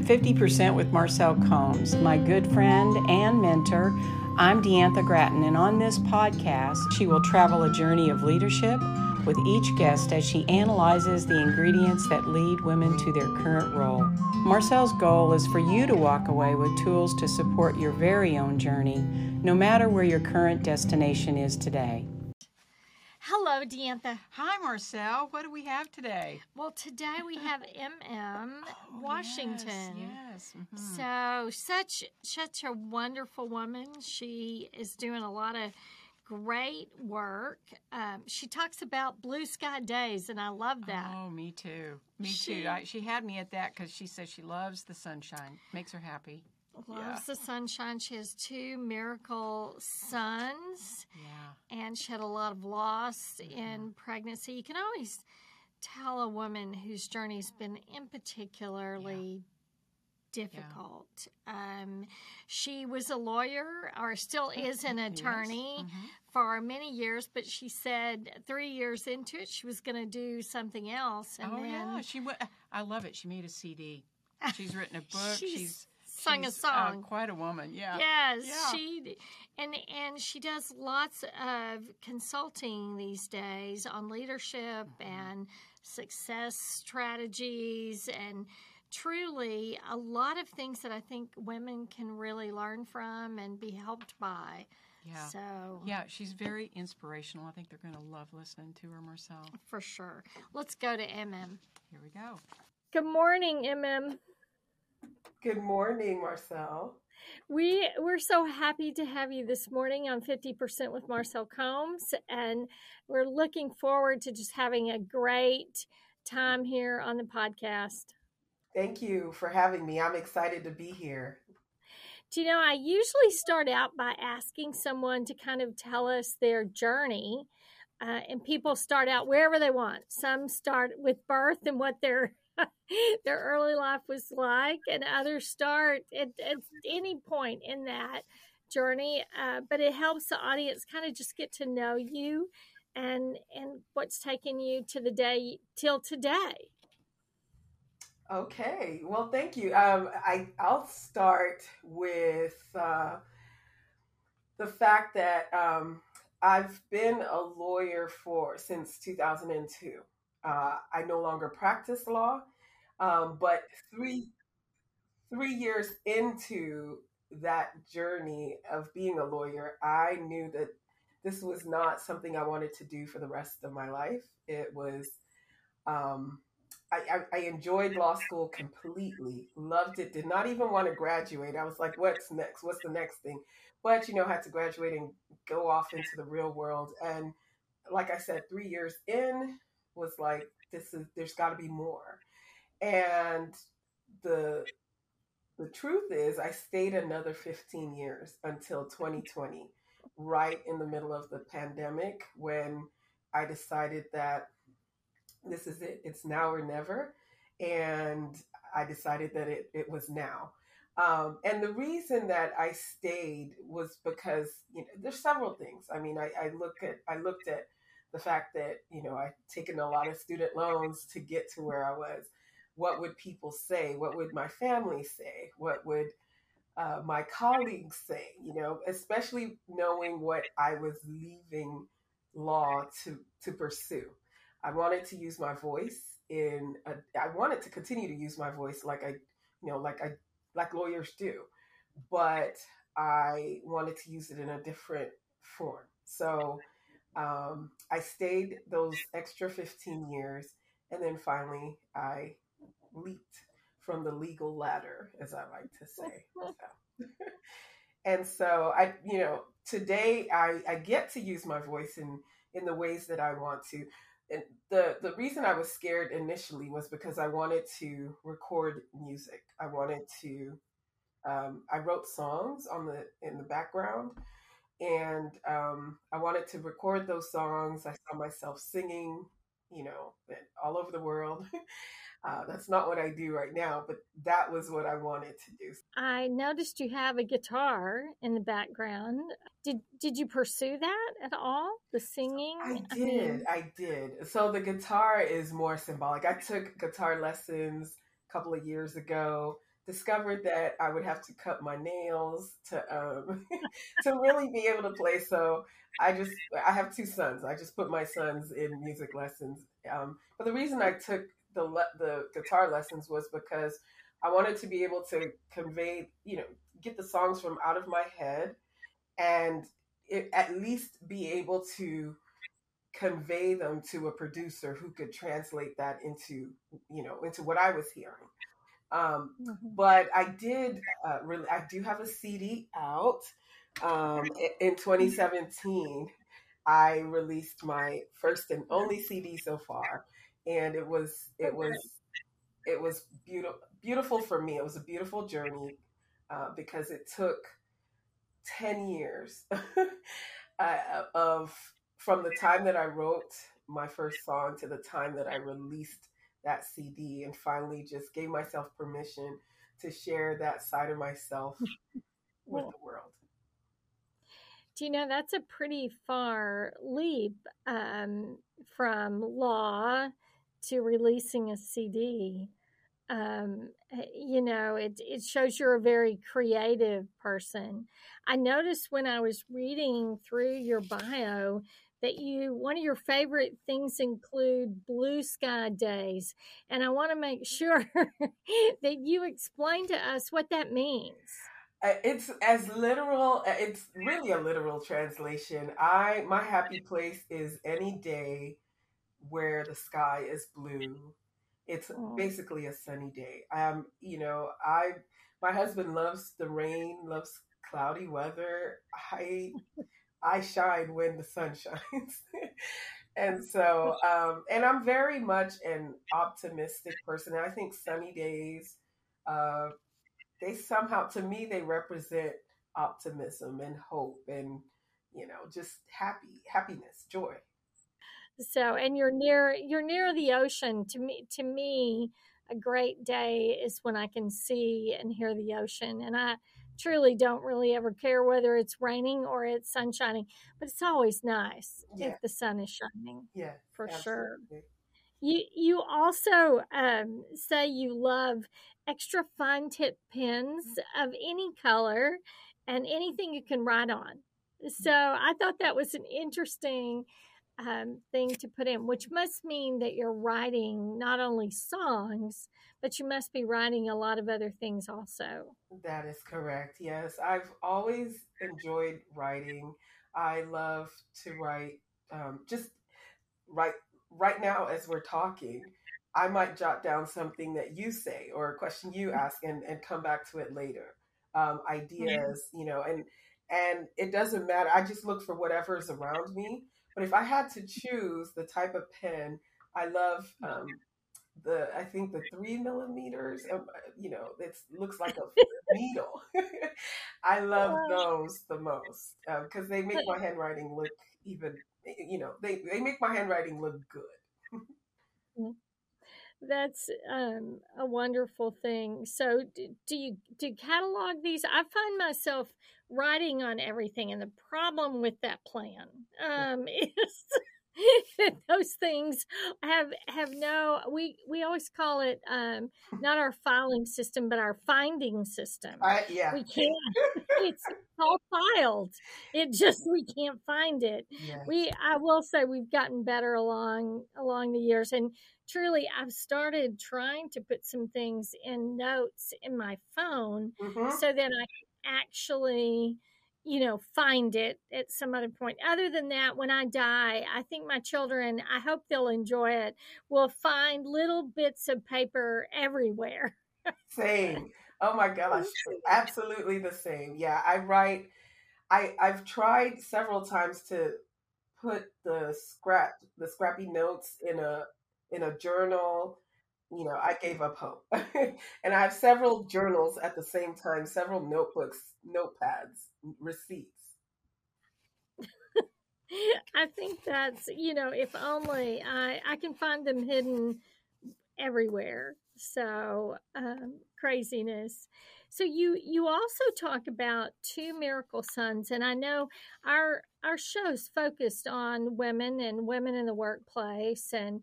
To 50% with Marcel Combs, my good friend and mentor. I'm Deantha Grattan, and on this podcast, she will travel a journey of leadership with each guest as she analyzes the ingredients that lead women to their current role. Marcel's goal is for you to walk away with tools to support your very own journey, no matter where your current destination is today. Hello, Deantha. Hi, Marcel. What do we have today? Well, today we have MM Oh, Washington. Yes. yes. mhm. So, such such a wonderful woman. She is doing a lot of great work. Um, she talks about blue sky days, and I love that. Oh, me too. Me She- too. I, she had me at that because she says she loves the sunshine. Makes her happy. Loves the sunshine. She has two miracle sons, Yeah. and she had a lot of loss in pregnancy. You can always tell a woman whose journey's been in particularly difficult. Um, she was a lawyer, or still is an attorney mhm. for many years, but she said three years into it, she was going to do something else. And oh then yeah, she went. I love it. She made a CD. She's written a book. She's she's sung a she's, uh, song. quite a woman. Yeah. Yes, Yeah. she and and she does lots of consulting these days on leadership Mm-hmm. and success strategies and truly a lot of things that I think women can really learn from and be helped by. Yeah. So Yeah, she's very inspirational. I think they're going to love listening to her, Marcel. for sure. Let's go to MM. Here we go. Good morning, MM. Good morning, Marcel. We we're so happy to have you this morning on 50% with Marcel Combs and we're looking forward to just having a great time here on the podcast. Thank you for having me. I'm excited to be here. Do you know I usually start out by asking someone to kind of tell us their journey. Uh, and people start out wherever they want. Some start with birth and what their their early life was like, and others start at, at any point in that journey. Uh, but it helps the audience kind of just get to know you and and what's taken you to the day till today. Okay. Well, thank you. Um, I I'll start with uh, the fact that um, I've been a lawyer for since 2002. Uh, I no longer practice law, um, but three three years into that journey of being a lawyer, I knew that this was not something I wanted to do for the rest of my life. It was um, I, I, I enjoyed law school completely, loved it, did not even want to graduate. I was like, what's next? What's the next thing? But, you know, had to graduate and go off into the real world. And like I said, three years in was like, this is, there's got to be more. And the, the truth is, I stayed another 15 years until 2020, right in the middle of the pandemic when I decided that this is it. It's now or never. And I decided that it, it was now. Um, and the reason that I stayed was because you know there's several things. I mean, I, I look at I looked at the fact that you know I'd taken a lot of student loans to get to where I was. What would people say? What would my family say? What would uh, my colleagues say? You know, especially knowing what I was leaving law to to pursue. I wanted to use my voice in a, I wanted to continue to use my voice like I you know like I like lawyers do but I wanted to use it in a different form so um, I stayed those extra 15 years and then finally I leaped from the legal ladder as I like to say So- and so I you know today I, I get to use my voice in in the ways that I want to and the the reason I was scared initially was because I wanted to record music. I wanted to. Um, I wrote songs on the in the background, and um, I wanted to record those songs. I saw myself singing, you know, all over the world. Uh, that's not what I do right now, but that was what I wanted to do. I noticed you have a guitar in the background. Did did you pursue that at all? The singing? I mean- did. I did. So the guitar is more symbolic. I took guitar lessons a couple of years ago. Discovered that I would have to cut my nails to um, to really be able to play. So I just I have two sons. I just put my sons in music lessons. Um, but the reason I took the le- the guitar lessons was because I wanted to be able to convey, you know, get the songs from out of my head and it, at least be able to convey them to a producer who could translate that into you know into what I was hearing. Um, mm-hmm. But I did uh, really I do have a CD out um, in 2017. I released my first and only CD so far, and it was it was it was beautiful beautiful for me. It was a beautiful journey uh, because it took 10 years uh, of from the time that I wrote my first song to the time that I released that CD and finally just gave myself permission to share that side of myself with the world. Do you know that's a pretty far leap um, from law to releasing a CD? um, eh, you know, it, it shows you're a very creative person. I noticed when I was reading through your bio that you one of your favorite things include blue sky days and i want to make sure that you explain to us what that means uh, it's as literal uh, it's really a literal translation i my happy place is any day where the sky is blue it's oh. basically a sunny day. Um, you know, I my husband loves the rain, loves cloudy weather. I I shine when the sun shines. and so um, and I'm very much an optimistic person. I think sunny days uh, they somehow to me they represent optimism and hope and you know just happy happiness joy so and you're near you're near the ocean to me to me a great day is when i can see and hear the ocean and i truly don't really ever care whether it's raining or it's sun shining but it's always nice yeah. if the sun is shining yeah for absolutely. sure you you also um, say you love extra fine tip pens mm-hmm. of any color and anything you can write on so i thought that was an interesting um, thing to put in, which must mean that you're writing not only songs, but you must be writing a lot of other things also. That is correct. Yes, I've always enjoyed writing. I love to write, um, just right right now as we're talking. I might jot down something that you say or a question you ask and, and come back to it later. Um, ideas, you know, and and it doesn't matter. I just look for whatever is around me but if I had to choose the type of pen, I love um, the I think the three millimeters. Um, you know, it looks like a needle. I love those the most because um, they make my handwriting look even. You know, they they make my handwriting look good. Mm. That's um, a wonderful thing. So, do, do you do you catalog these? I find myself writing on everything, and the problem with that plan um, is that those things have have no we we always call it um not our filing system but our finding system. Uh, yeah. We can't it's all filed. It just we can't find it. Yes. we i will say we've gotten better along along the years and truly i've started trying to put some things in notes in my phone mm-hmm. so that i actually you know, find it at some other point. Other than that, when I die, I think my children, I hope they'll enjoy it, will find little bits of paper everywhere. same. Oh my gosh. Absolutely the same. Yeah, I write I I've tried several times to put the scrap the scrappy notes in a in a journal you know, I gave up hope. and I have several journals at the same time, several notebooks, notepads, receipts. I think that's, you know, if only I, I can find them hidden everywhere. So, um, craziness. So you you also talk about two miracle sons, and I know our our show's focused on women and women in the workplace, and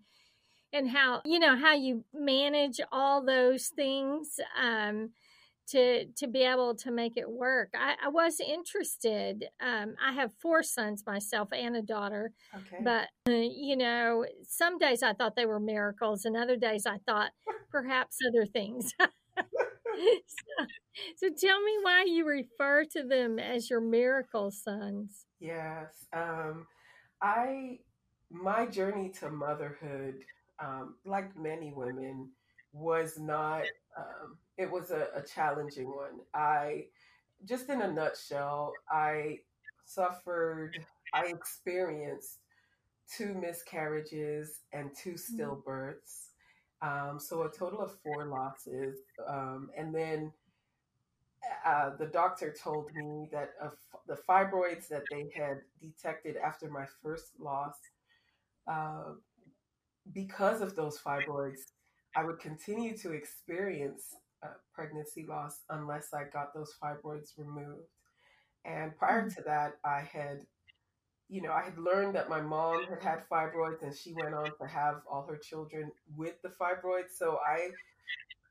and how you know how you manage all those things um, to to be able to make it work. I, I was interested. Um, I have four sons myself and a daughter, Okay. but uh, you know, some days I thought they were miracles, and other days I thought perhaps other things. so, so tell me why you refer to them as your miracle sons. yes. Um, I my journey to motherhood, um, like many women, was not. Um, it was a, a challenging one. I just in a nutshell, I suffered. I experienced two miscarriages and two stillbirths. Um, so a total of four losses. Um, and then uh, the doctor told me that of the fibroids that they had detected after my first loss, uh, because of those fibroids, I would continue to experience uh, pregnancy loss unless I got those fibroids removed. And prior to that, I had, you know, I had learned that my mom had had fibroids and she went on to have all her children with the fibroids. So I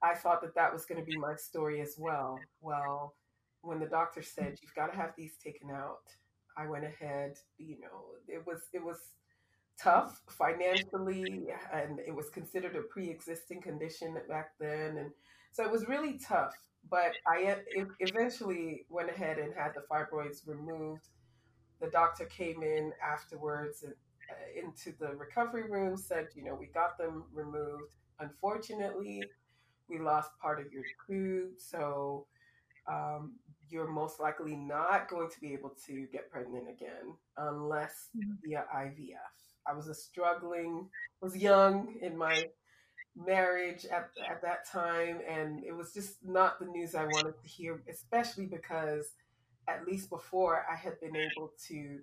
I thought that that was going to be my story as well. Well, when the doctor said you've got to have these taken out, I went ahead. You know, it was it was tough financially, and it was considered a pre-existing condition back then, and so it was really tough. But I eventually went ahead and had the fibroids removed. The doctor came in afterwards and uh, into the recovery room, said, you know, we got them removed. Unfortunately, we lost part of your tube, so um, you're most likely not going to be able to get pregnant again unless Mhm. via IVF. I was a struggling, was young in my marriage at, at that time, and it was just not the news I wanted to hear, especially because at least before I had been able to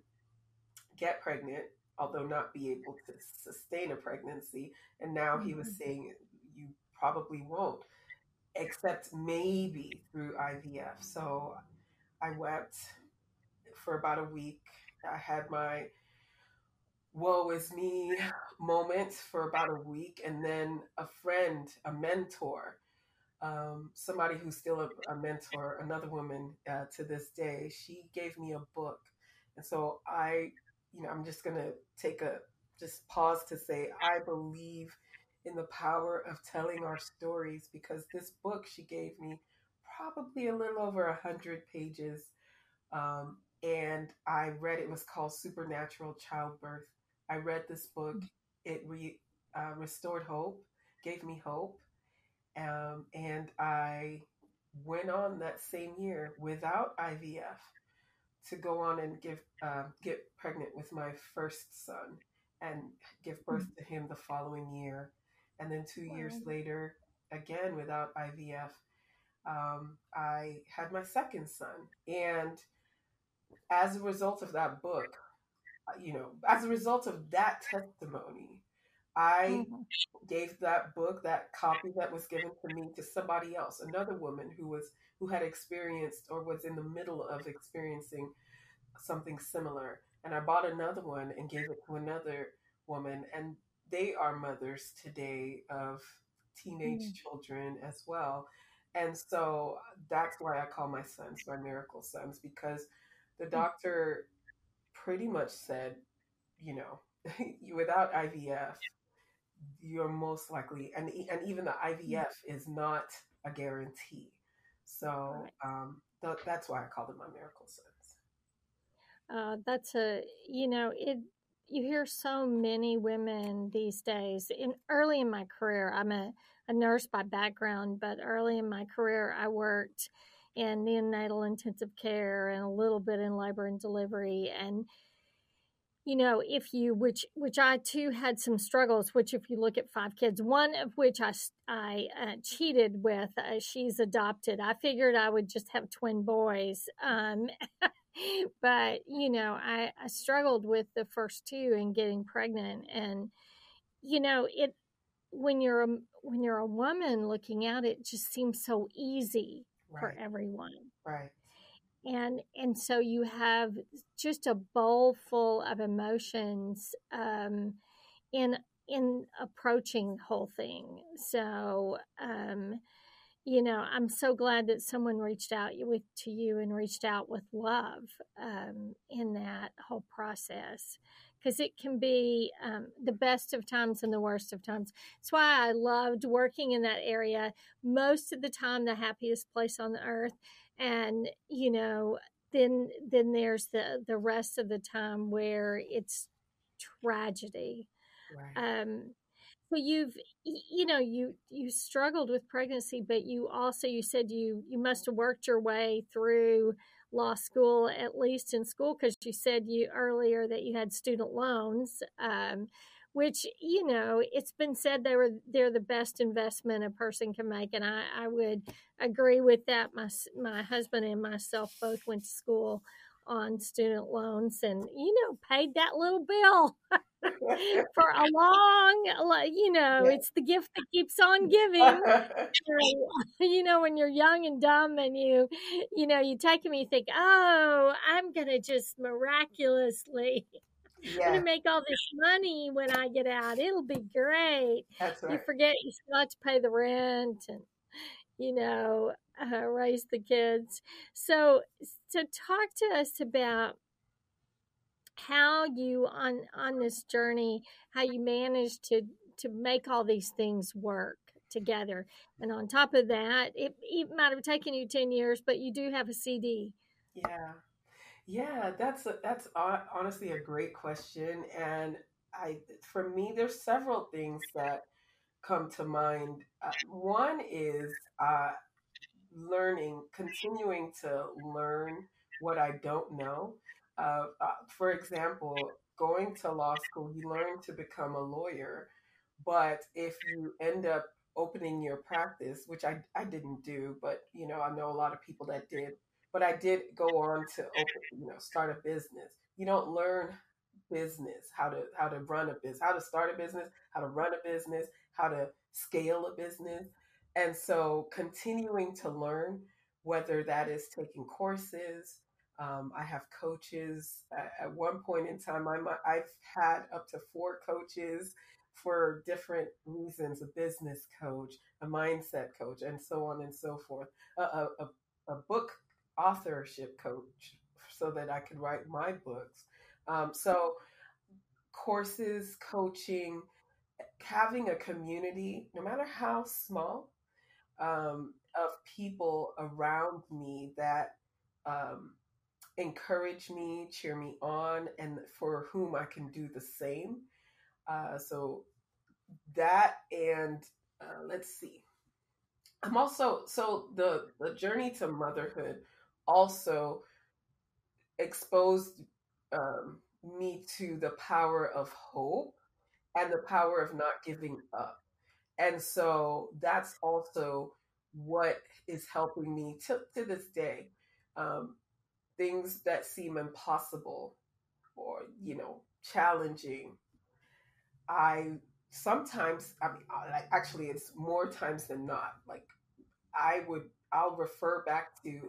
get pregnant, although not be able to sustain a pregnancy. And now he was Mhm. saying you probably won't, except maybe through IVF. So I wept for about a week. I had my woe is me moment for about a week. And then a friend, a mentor, um, somebody who's still a, a mentor, another woman uh, to this day, she gave me a book. And so I, you know, I'm just going to take a just pause to say, I believe in the power of telling our stories because this book she gave me probably a little over a hundred pages. Um, and I read it was called Supernatural Childbirth. I read this book. It re, uh, restored hope, gave me hope, um, and I went on that same year without IVF to go on and give uh, get pregnant with my first son and give birth to him the following year, and then two years later, again without IVF, um, I had my second son, and as a result of that book, you know, as a result of that testimony, I Mhm. gave that book, that copy that was given to me to somebody else, another woman who was who had experienced or was in the middle of experiencing something similar. And I bought another one and gave it to another woman and they are mothers today of teenage Mm. children as well. And so that's why I call my sons my miracle sons because the doctor pretty much said, you know, without IVF, you're most likely, and and even the IVF is not a guarantee. So um, th- that's why I call them my miracle sons. Uh, that's a you know it. You hear so many women these days. In early in my career, I'm a, a nurse by background, but early in my career, I worked in neonatal intensive care and a little bit in labor and delivery. And you know, if you which which I too had some struggles. Which, if you look at five kids, one of which I uh, cheated with, uh, she's adopted. I figured I would just have twin boys. Um, but you know I, I struggled with the first two and getting pregnant and you know it when you're a when you're a woman looking it, it just seems so easy for everyone. Right, and and so you have just a bowl full of emotions um in in approaching the whole thing. So, um, you know, I'm so glad that someone reached out with to you and reached out with love um, in that whole process because it can be um, the best of times and the worst of times. That's why I loved working in that area. Most of the time, the happiest place on the earth, and you know, then then there's the the rest of the time where it's tragedy. Right. Um, so you've you know you you struggled with pregnancy, but you also you said you you must have worked your way through law school, at least in school, because you said you earlier that you had student loans, um, which you know it's been said they were they're the best investment a person can make, and I, I would agree with that. My my husband and myself both went to school on student loans, and you know paid that little bill. for a long, uh, you know, it's the gift that keeps on giving. you know, when you're young and dumb and you, you know, you take them, you think, oh, I'm to just miraculously. Yeah. I'm gonna make all this money when I get out. It'll be great. Right. You forget you still have to pay the rent and you know uh, raise the kids. So, so talk to us about how you on on this journey how you managed to to make all these things work together. And on top of that it, it might have taken you 10 years but you do have a cd yeah. Yeah that's a, that's honestly a great question and i for me there's several things that come to mind. Uh, one is uh, learning continuing to learn what i don't know uh, uh, for example, going to law school, you learn to become a lawyer. But if you end up opening your practice, which I, I didn't do, but you know, I know a lot of people that did, but I did go on to open, you know, start a business. You don't learn business, how to how to run a business, how to start a business, how to run a business, how to scale a business. And so continuing to learn, whether that is taking courses, um, I have coaches. At, at one point in time, I'm, I've had up to four coaches for different reasons a business coach, a mindset coach, and so on and so forth. A, a, a book authorship coach so that I could write my books. Um, so, courses, coaching, having a community, no matter how small, um, of people around me that um, encourage me, cheer me on, and for whom I can do the same. Uh, so that and uh, let's see. I'm also so the the journey to motherhood also exposed um, me to the power of hope and the power of not giving up. And so that's also what is helping me to, to this day. Um, things that seem impossible or you know challenging i sometimes i mean actually it's more times than not like i would i'll refer back to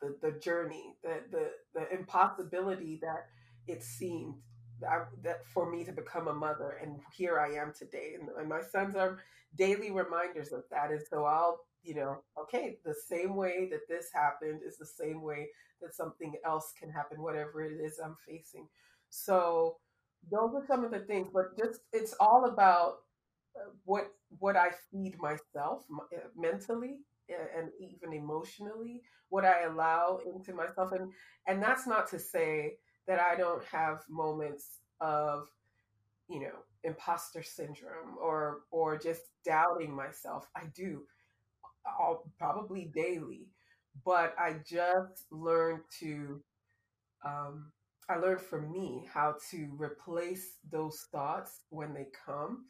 the the journey the the, the impossibility that it seemed that, that for me to become a mother and here i am today and, and my sons are daily reminders of that and so i'll you know, okay, the same way that this happened is the same way that something else can happen, whatever it is I'm facing. So those are some of the things, but just it's all about uh, what what I feed myself uh, mentally and even emotionally, what I allow into myself, and and that's not to say that I don't have moments of you know imposter syndrome or or just doubting myself. I do all, probably daily, but I just learned to, um, I learned for me how to replace those thoughts when they come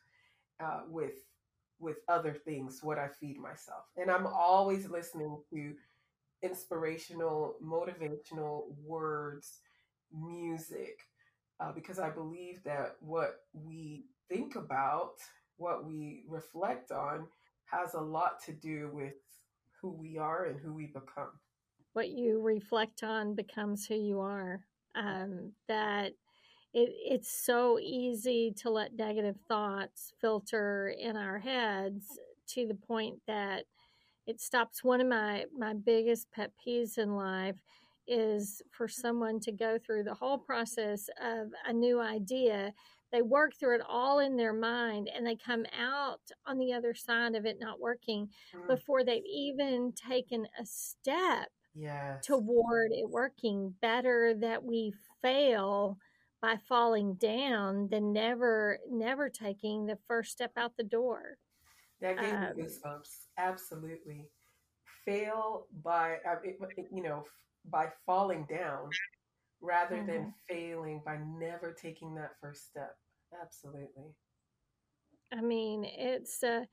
uh, with with other things what i feed myself and i'm always listening to inspirational motivational words music uh, because i believe that what we think about what we reflect on has a lot to do with who we are and who we become. What you reflect on becomes who you are. Um, that it, it's so easy to let negative thoughts filter in our heads to the point that it stops one of my my biggest pet peeves in life is for someone to go through the whole process of a new idea they work through it all in their mind and they come out on the other side of it not working mm. before they've even taken a step yes. toward it working better that we fail by falling down than never never taking the first step out the door that gave um, me goosebumps absolutely fail by you know by falling down rather mm-hmm. than failing by never taking that first step. Absolutely. I mean, it's a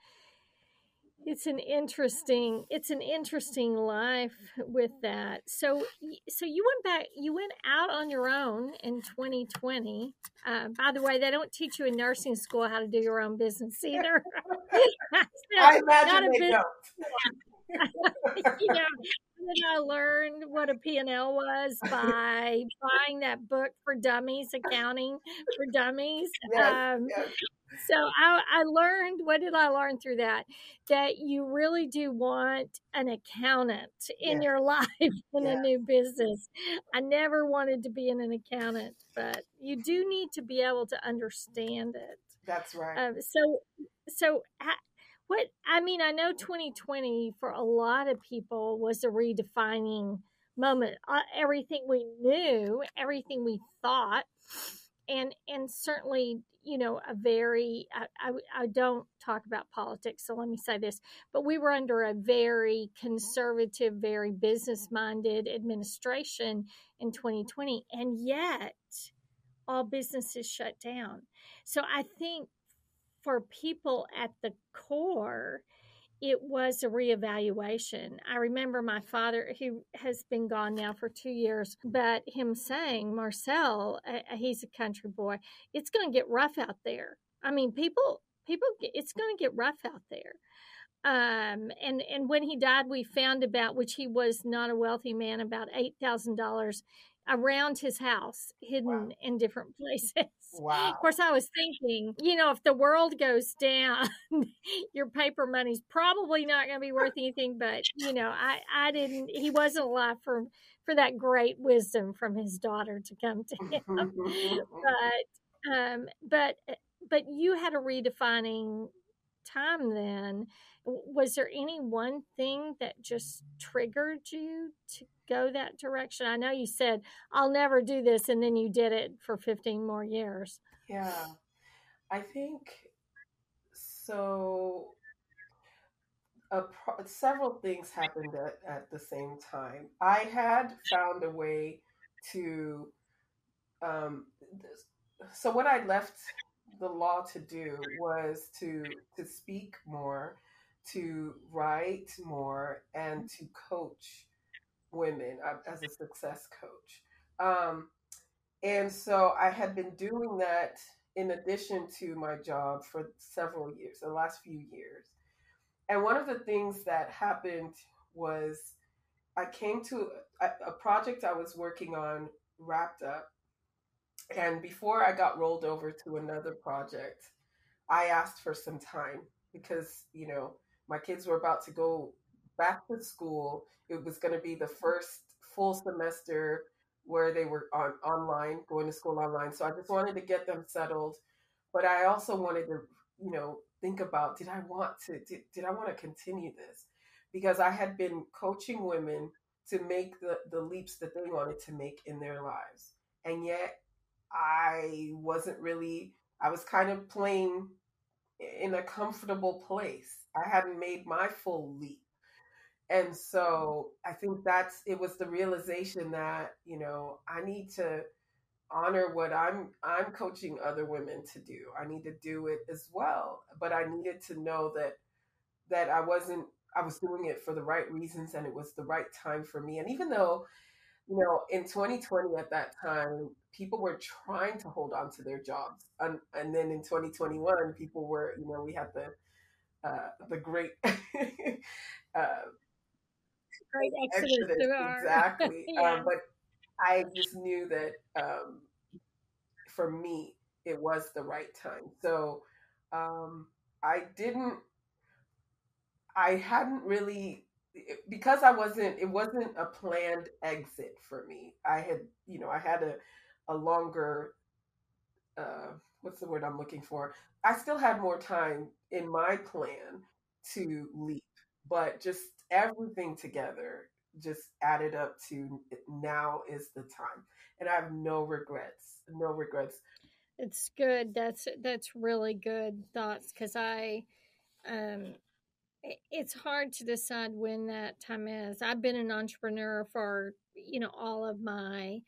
it's an interesting it's an interesting life with that so so you went back you went out on your own in 2020 uh, by the way they don't teach you in nursing school how to do your own business either i imagine they don't you know, I learned what a P&L was by buying that book for dummies, accounting for dummies. Yes, um, yes. So I, I learned, what did I learn through that? That you really do want an accountant in yes. your life in a new business. I never wanted to be in an accountant, but you do need to be able to understand it. That's right. Um, so, so what I mean, I know 2020 for a lot of people was a redefining moment. Uh, everything we knew, everything we thought, and and certainly you know a very I, I, I don't talk about politics so let me say this but we were under a very conservative very business minded administration in 2020 and yet all businesses shut down so i think for people at the core, it was a reevaluation. I remember my father, he has been gone now for two years, but him saying, Marcel, uh, he's a country boy, it's going to get rough out there. I mean, people, people, it's going to get rough out there. Um, and, and when he died, we found about, which he was not a wealthy man, about $8,000 around his house, hidden wow. in different places. Wow. Of course, I was thinking, you know, if the world goes down, your paper money's probably not going to be worth anything. But you know, I I didn't. He wasn't alive for for that great wisdom from his daughter to come to him. but um, but but you had a redefining time then was there any one thing that just triggered you to go that direction? I know you said, I'll never do this, and then you did it for 15 more years. Yeah, I think so. Pro- several things happened at, at the same time. I had found a way to, um, so what I left the law to do was to to speak more to write more and to coach women uh, as a success coach. Um, and so I had been doing that in addition to my job for several years, the last few years. And one of the things that happened was I came to a, a project I was working on wrapped up. And before I got rolled over to another project, I asked for some time because, you know, my kids were about to go back to school. It was going to be the mm-hmm. first full semester where they were on online, going to school online. So I just wanted to get them settled, but I also wanted to, you know, think about did I want to did, did I want to continue this? Because I had been coaching women to make the the leaps that they wanted to make in their lives. And yet I wasn't really I was kind of playing in a comfortable place I hadn't made my full leap. And so I think that's it was the realization that, you know, I need to honor what I'm I'm coaching other women to do. I need to do it as well. But I needed to know that that I wasn't I was doing it for the right reasons and it was the right time for me. And even though, you know, in 2020 at that time, people were trying to hold on to their jobs. And, and then in 2021, people were, you know, we had the uh, the great uh, great exodus, exodus exactly. yeah. um, but I just knew that um, for me, it was the right time. So um, I didn't, I hadn't really, because I wasn't, it wasn't a planned exit for me. I had, you know, I had a, a longer, uh, what's the word I'm looking for? I still had more time in my plan to leap, but just everything together just added up to now is the time. And I have no regrets, no regrets. It's good. That's that's really good thoughts because I, um, it's hard to decide when that time is. I've been an entrepreneur for you know all of my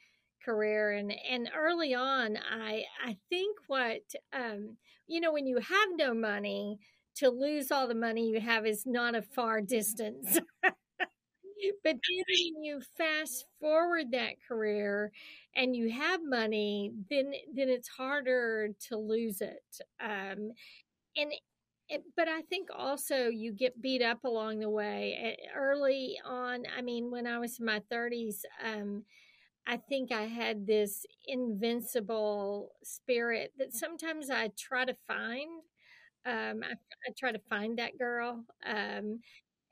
career and and early on i i think what um you know when you have no money to lose all the money you have is not a far distance but then when you fast forward that career and you have money then then it's harder to lose it um and it, but I think also you get beat up along the way. Early on, I mean, when I was in my 30s, um, I think I had this invincible spirit that sometimes I try to find. Um, I, I try to find that girl um,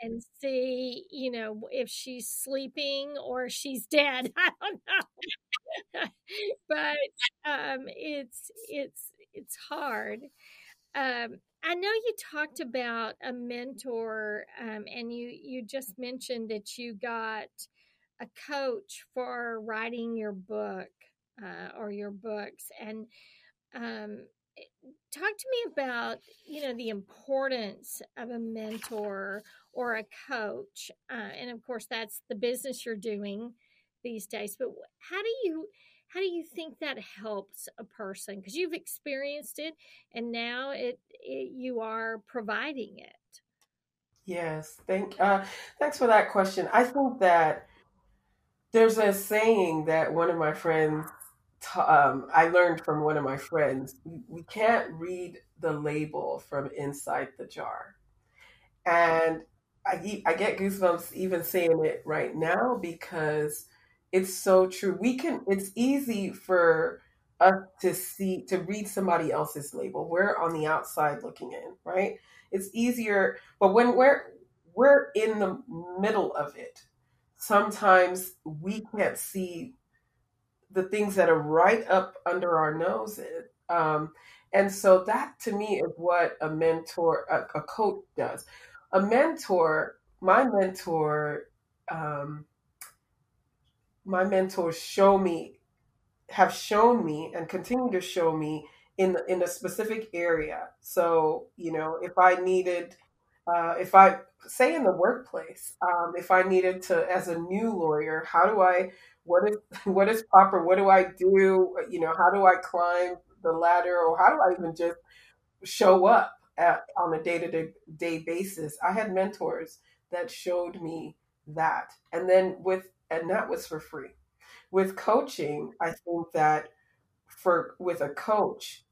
and see, you know, if she's sleeping or she's dead. I don't know, but um, it's it's it's hard. Um, I know you talked about a mentor, um, and you you just mentioned that you got a coach for writing your book uh, or your books and um, talk to me about you know the importance of a mentor or a coach uh, and of course that's the business you're doing these days but how do you how do you think that helps a person? Because you've experienced it and now it, it you are providing it. Yes thank uh, thanks for that question. I think that there's a saying that one of my friends, um, I learned from one of my friends. We can't read the label from inside the jar, and I I get goosebumps even saying it right now because it's so true. We can. It's easy for us to see to read somebody else's label. We're on the outside looking in, right? It's easier, but when we're we're in the middle of it, sometimes we can't see the things that are right up under our noses. Um, and so that to me is what a mentor, a, a coach does. A mentor, my mentor, um, my mentors show me, have shown me, and continue to show me in in a specific area. So you know, if I needed uh, if I say in the workplace, um, if I needed to, as a new lawyer, how do I, what is, what is proper? What do I do? You know, how do I climb the ladder or how do I even just show up at, on a day to day basis? I had mentors that showed me that. And then with, and that was for free. With coaching, I think that for, with a coach,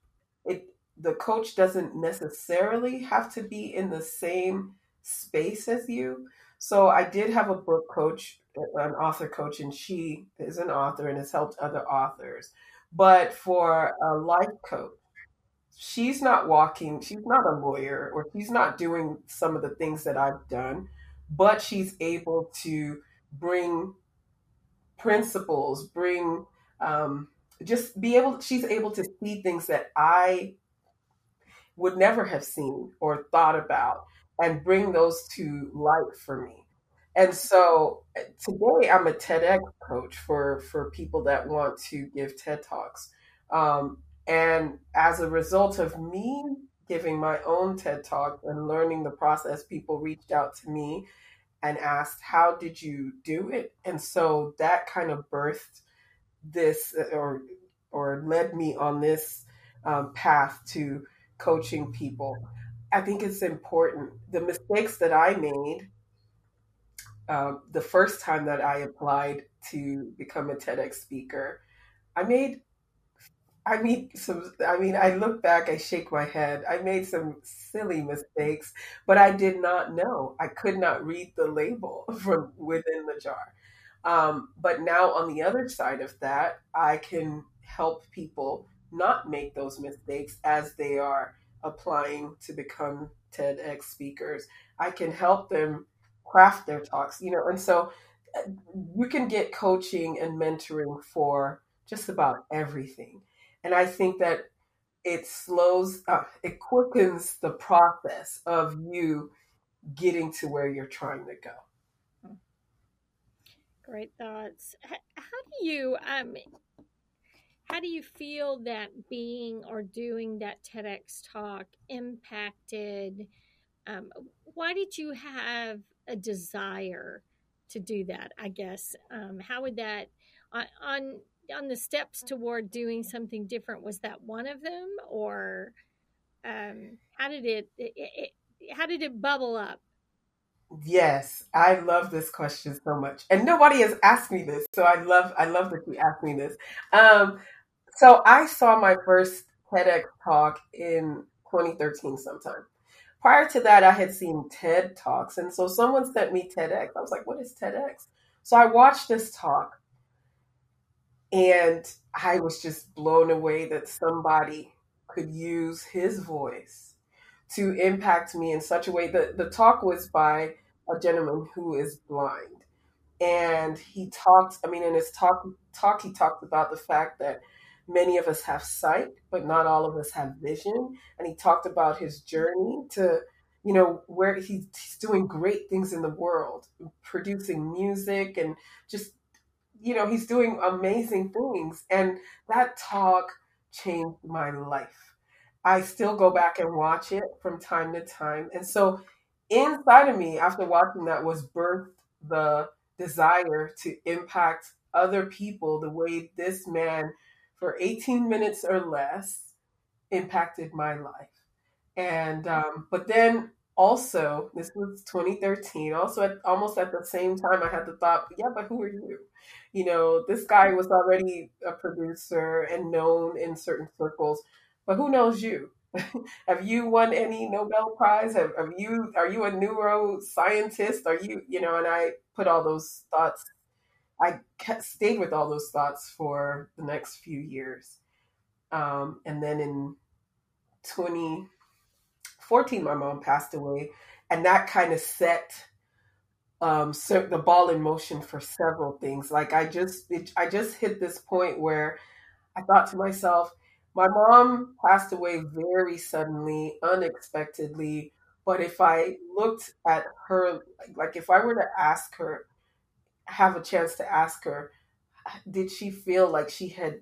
it, the coach doesn't necessarily have to be in the same space as you. So I did have a book coach, an author coach, and she is an author and has helped other authors. But for a life coach, she's not walking, she's not a lawyer, or she's not doing some of the things that I've done, but she's able to bring principles, bring um, just be able, she's able to see things that I would never have seen or thought about and bring those to light for me. And so eh, today I'm a TEDx coach for, for people that want to give TED Talks. Um, and as a result of me giving my own TED Talk and learning the process, people reached out to me and asked, How did you do it? And so that kind of birthed this eh, or or led me on this um, path to coaching people. I think it's important. The mistakes that I made uh, the first time that I applied to become a TEDx speaker, I made, I mean, some, I mean, I look back, I shake my head. I made some silly mistakes, but I did not know. I could not read the label from within the jar. Um, but now on the other side of that, I can help people not make those mistakes as they are applying to become TEDx speakers. I can help them craft their talks, you know, and so uh, you can get coaching and mentoring for just about everything. And I think that it slows, uh, it quickens the process of you getting to where you're trying to go. Great thoughts. How do you um how do you feel that being or doing that TEDx talk impacted? Um, why did you have a desire to do that? I guess um, how would that on, on the steps toward doing something different? Was that one of them, or um, how did it, it, it how did it bubble up? Yes, I love this question so much, and nobody has asked me this, so I love I love that you asked me this. Um, so I saw my first TEDx talk in 2013 sometime. Prior to that, I had seen TED Talks. And so someone sent me TEDx. I was like, what is TEDx? So I watched this talk and I was just blown away that somebody could use his voice to impact me in such a way that the talk was by a gentleman who is blind. And he talked, I mean, in his talk, talk he talked about the fact that many of us have sight, but not all of us have vision. And he talked about his journey to, you know, where he's, he's doing great things in the world, producing music and just, you know, he's doing amazing things. And that talk changed my life. I still go back and watch it from time to time. And so inside of me, after watching that, was birthed the desire to impact other people the way this man for 18 minutes or less impacted my life. And, um, but then also, this was 2013, also at almost at the same time, I had the thought, yeah, but who are you? You know, this guy was already a producer and known in certain circles, but who knows you? have you won any Nobel Prize? Have, have you are you a neuroscientist? Are you you know? And I put all those thoughts I stayed with all those thoughts for the next few years. Um, and then in 2014, my mom passed away, and that kind of set um, the ball in motion for several things. Like I just, it, I just hit this point where I thought to myself, my mom passed away very suddenly, unexpectedly. But if I looked at her, like if I were to ask her, have a chance to ask her, did she feel like she had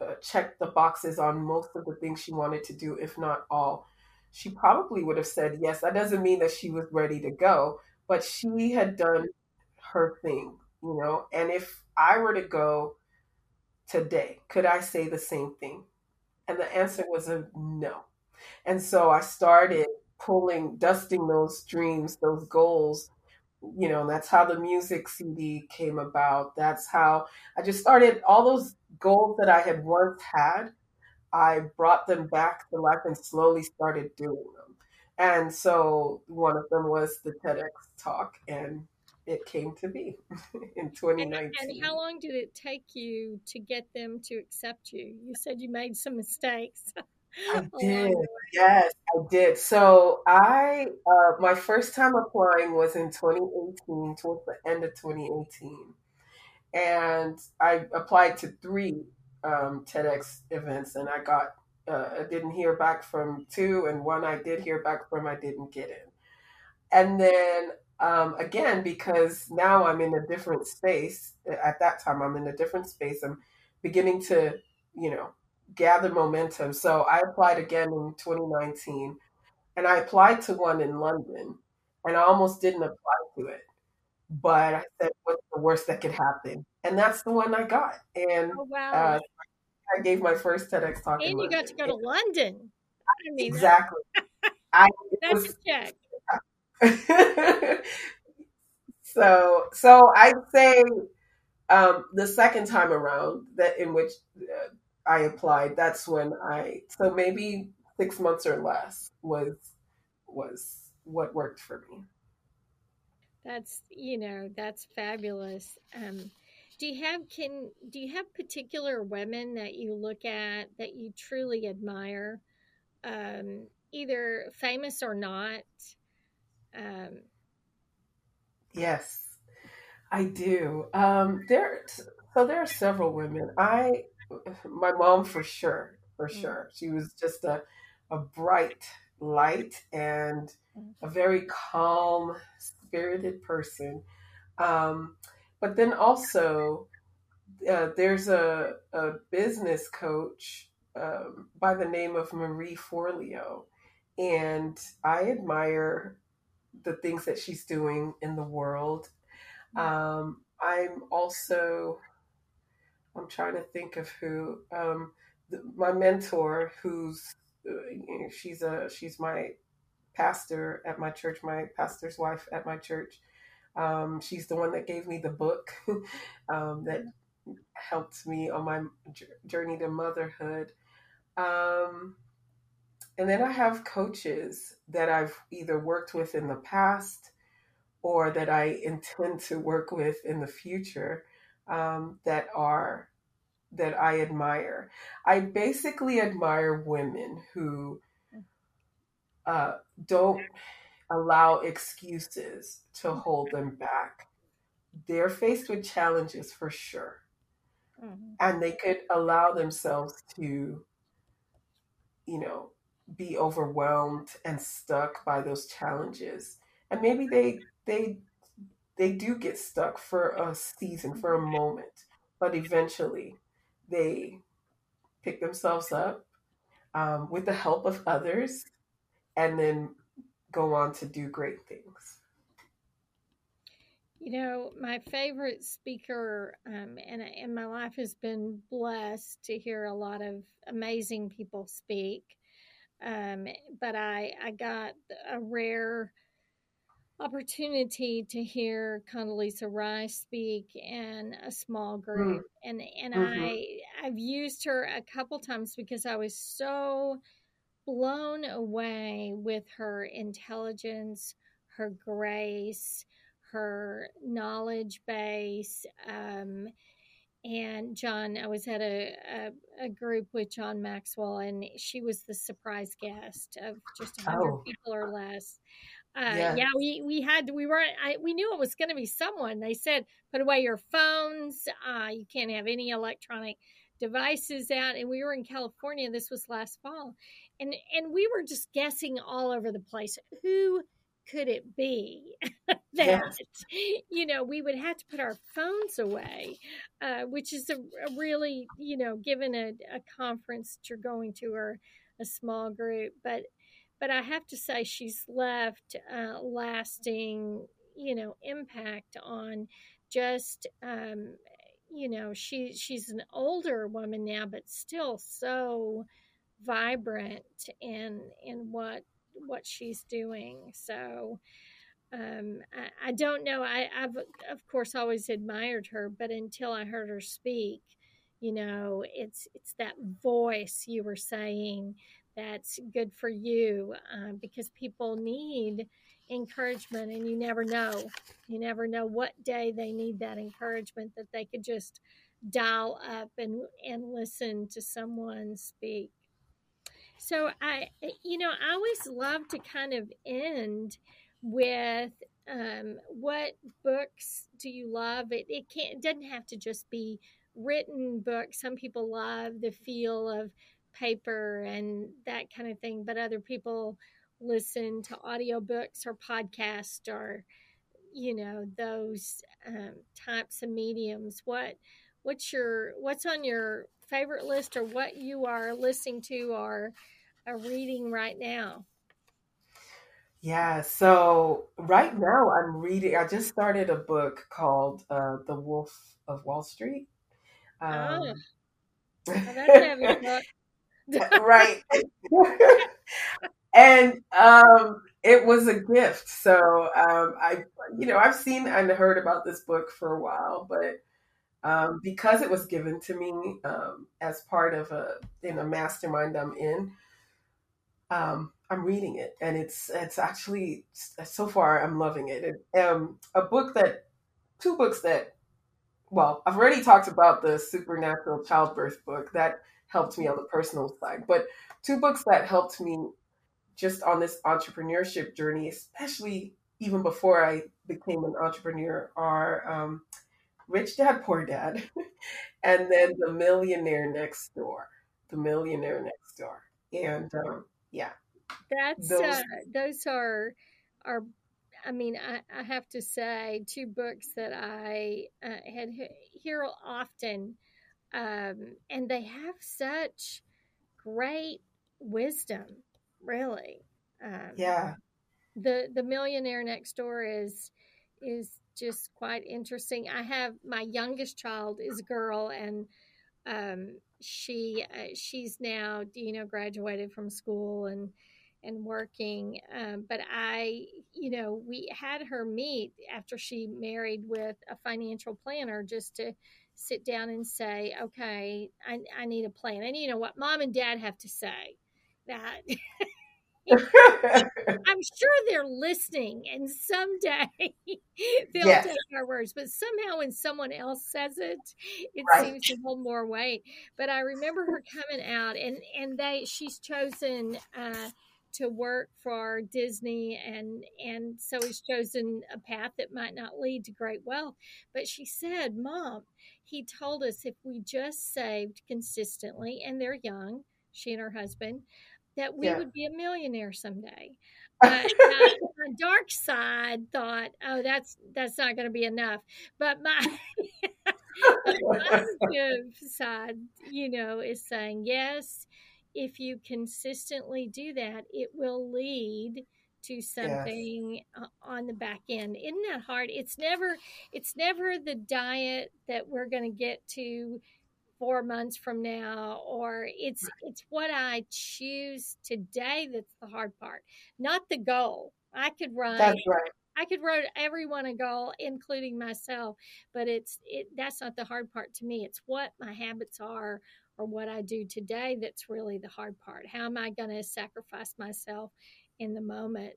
uh, checked the boxes on most of the things she wanted to do, if not all? She probably would have said yes. That doesn't mean that she was ready to go, but she had done her thing, you know. And if I were to go today, could I say the same thing? And the answer was a no. And so I started pulling, dusting those dreams, those goals you know, that's how the music CD came about. That's how I just started all those goals that I had once had. I brought them back to life and slowly started doing them. And so one of them was the TEDx talk, and it came to be in 2019. And, and, how long did it take you to get them to accept you? You said you made some mistakes. I did. Yes, I did. So I, uh, my first time applying was in 2018, towards the end of 2018, and I applied to three um, TEDx events, and I got, uh, I didn't hear back from two, and one I did hear back from, I didn't get in. And then um, again, because now I'm in a different space. At that time, I'm in a different space. I'm beginning to, you know, gather momentum. So I applied again in 2019 and I applied to one in London and I almost didn't apply to it. But I said, what's the worst that could happen? And that's the one I got. And oh, wow. uh, I gave my first TEDx talk. And you got to go to London. I mean, exactly. I, that's was, a check. so, so I'd say um, the second time around that in which uh, I applied, that's when I so maybe six months or less was was what worked for me. That's you know that's fabulous. Um, do you have can do you have particular women that you look at that you truly admire, um, either famous or not? Um, yes, I do. Um, there, so there are several women. I, my mom for sure, for mm. sure. She was just a, a bright light and a mm. very calm, spirited person. Um, but then also, uh, there's a, a business coach um, by the name of Marie Forleo, and I admire the things that she's doing in the world. Um, I'm also, I'm trying to think of who um, the, my mentor, who's uh, she's a she's my pastor at my church, my pastor's wife at my church. Um, she's the one that gave me the book um, that helped me on my journey to motherhood. Um, and then I have coaches that I've either worked with in the past or that I intend to work with in the future um, that are that I admire. I basically admire women who uh, don't allow excuses to hold them back. They're faced with challenges for sure. Mm-hmm. And they could allow themselves to, you know, be overwhelmed and stuck by those challenges. And maybe they they they do get stuck for a season, for a moment, but eventually they pick themselves up um, with the help of others and then go on to do great things. You know, my favorite speaker, um, and, and my life has been blessed to hear a lot of amazing people speak. Um, but I, I got a rare opportunity to hear Condoleezza Rice speak in a small mm. group, mm. and and mm-hmm. I I've used her a couple times because I was so blown away with her intelligence, her grace, her knowledge base. Um, and John, I was at a, a, a, group with John Maxwell, and she was the surprise guest of just 100 oh. people or less. Uh, yeah. yeah, we we had we were I, we knew it was going to be someone. They said put away your phones. Uh, you can't have any electronic devices out. And we were in California. This was last fall, and and we were just guessing all over the place. Who could it be that yes. you know we would have to put our phones away, uh, which is a, a, really you know given a, a conference that you're going to or a small group, but but I have to say she's left a lasting, you know, impact on just, um, you know, she she's an older woman now, but still so vibrant in in what what she's doing. So um, I, I, don't know. I, I've of course always admired her, but until I heard her speak, you know, it's it's that voice you were saying that's good for you uh, because people need encouragement and you never know. You never know what day they need that encouragement that they could just dial up and and listen to someone speak. So i you know i always love to kind of end with um, what books do you love? It, it can't it doesn't have to just be written books. Some people love the feel of paper and that kind of thing, but other people listen to audiobooks or podcasts or you know those um, types of mediums what what's your what's on your favorite list or what you are listening to or are reading right now yeah so right now i'm reading i just started a book called uh, the wolf of wall street ah. um, oh. well, right. and um, it was a gift. So um, I, you know, I've seen and heard about this book for a while, but um, because it was given to me um, as part of a in a mastermind I'm in, um, I'm reading it, and it's it's actually so far I'm loving it. it um, a book that two books that well, I've already talked about the supernatural childbirth book that helped me on the personal side, but two books that helped me just on this entrepreneurship journey, especially even before I became an entrepreneur, are um, Rich Dad Poor Dad, and then The Millionaire Next Door. The Millionaire Next Door, and um, yeah, that's those, uh, those are are. I mean, I, I, have to say, two books that I uh, had hear often, um, and they have such great wisdom. Really, um, yeah. The the Millionaire Next Door is is just quite interesting. I have my youngest child is a girl, and um, she uh, she's now you know graduated from school and and working. Um, but I, you know, we had her meet after she married with a financial planner just to sit down and say, okay, I, I need a plan. And you know what mom and dad have to say that I'm sure they're listening, and someday they'll yes. take our words. But somehow, when someone else says it, it right. seems to hold more weight. But I remember her coming out, and and they she's chosen. Uh, to work for Disney and and so he's chosen a path that might not lead to great wealth. But she said, Mom, he told us if we just saved consistently and they're young, she and her husband, that we yeah. would be a millionaire someday. But uh, my dark side thought, oh, that's that's not going to be enough. But my positive side, you know, is saying yes. If you consistently do that, it will lead to something yes. on the back end. Isn't that hard? It's never it's never the diet that we're going to get to four months from now or it's it's what i choose today that's the hard part not the goal i could run that's right i could run everyone a goal including myself but it's it that's not the hard part to me it's what my habits are or what i do today that's really the hard part how am i going to sacrifice myself in the moment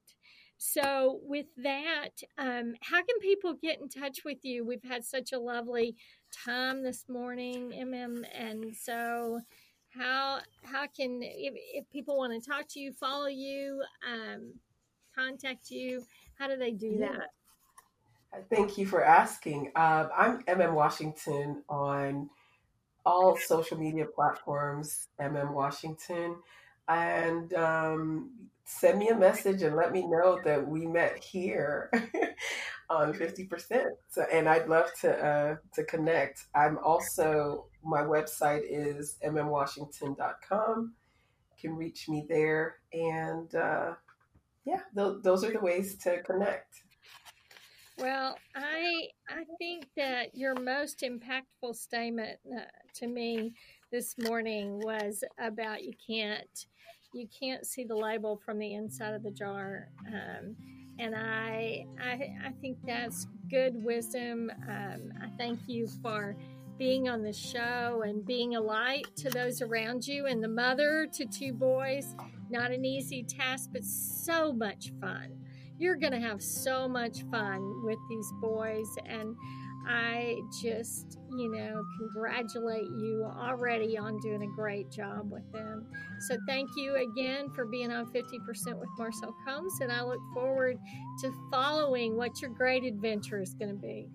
so, with that, um, how can people get in touch with you? We've had such a lovely time this morning, MM, and so how how can if, if people want to talk to you, follow you, um, contact you, how do they do yeah. that? Thank you for asking. Uh, I'm MM Washington on all social media platforms. MM Washington, and um, send me a message and let me know that we met here on 50%. So, and I'd love to, uh, to connect. I'm also, my website is ememwashington.com. You can reach me there. And uh, yeah, th- those are the ways to connect. Well, I I think that your most impactful statement uh, to me this morning was about you can't you can't see the label from the inside of the jar. Um, and I, I, I think that's good wisdom. Um, I thank you for being on the show and being a light to those around you and the mother to two boys. Not an easy task, but so much fun. You're going to have so much fun with these boys. And I just, you know, congratulate you already on doing a great job with them. So thank you again for being on 50% with Marcel Combs, and I look forward to following what your great adventure is going to be.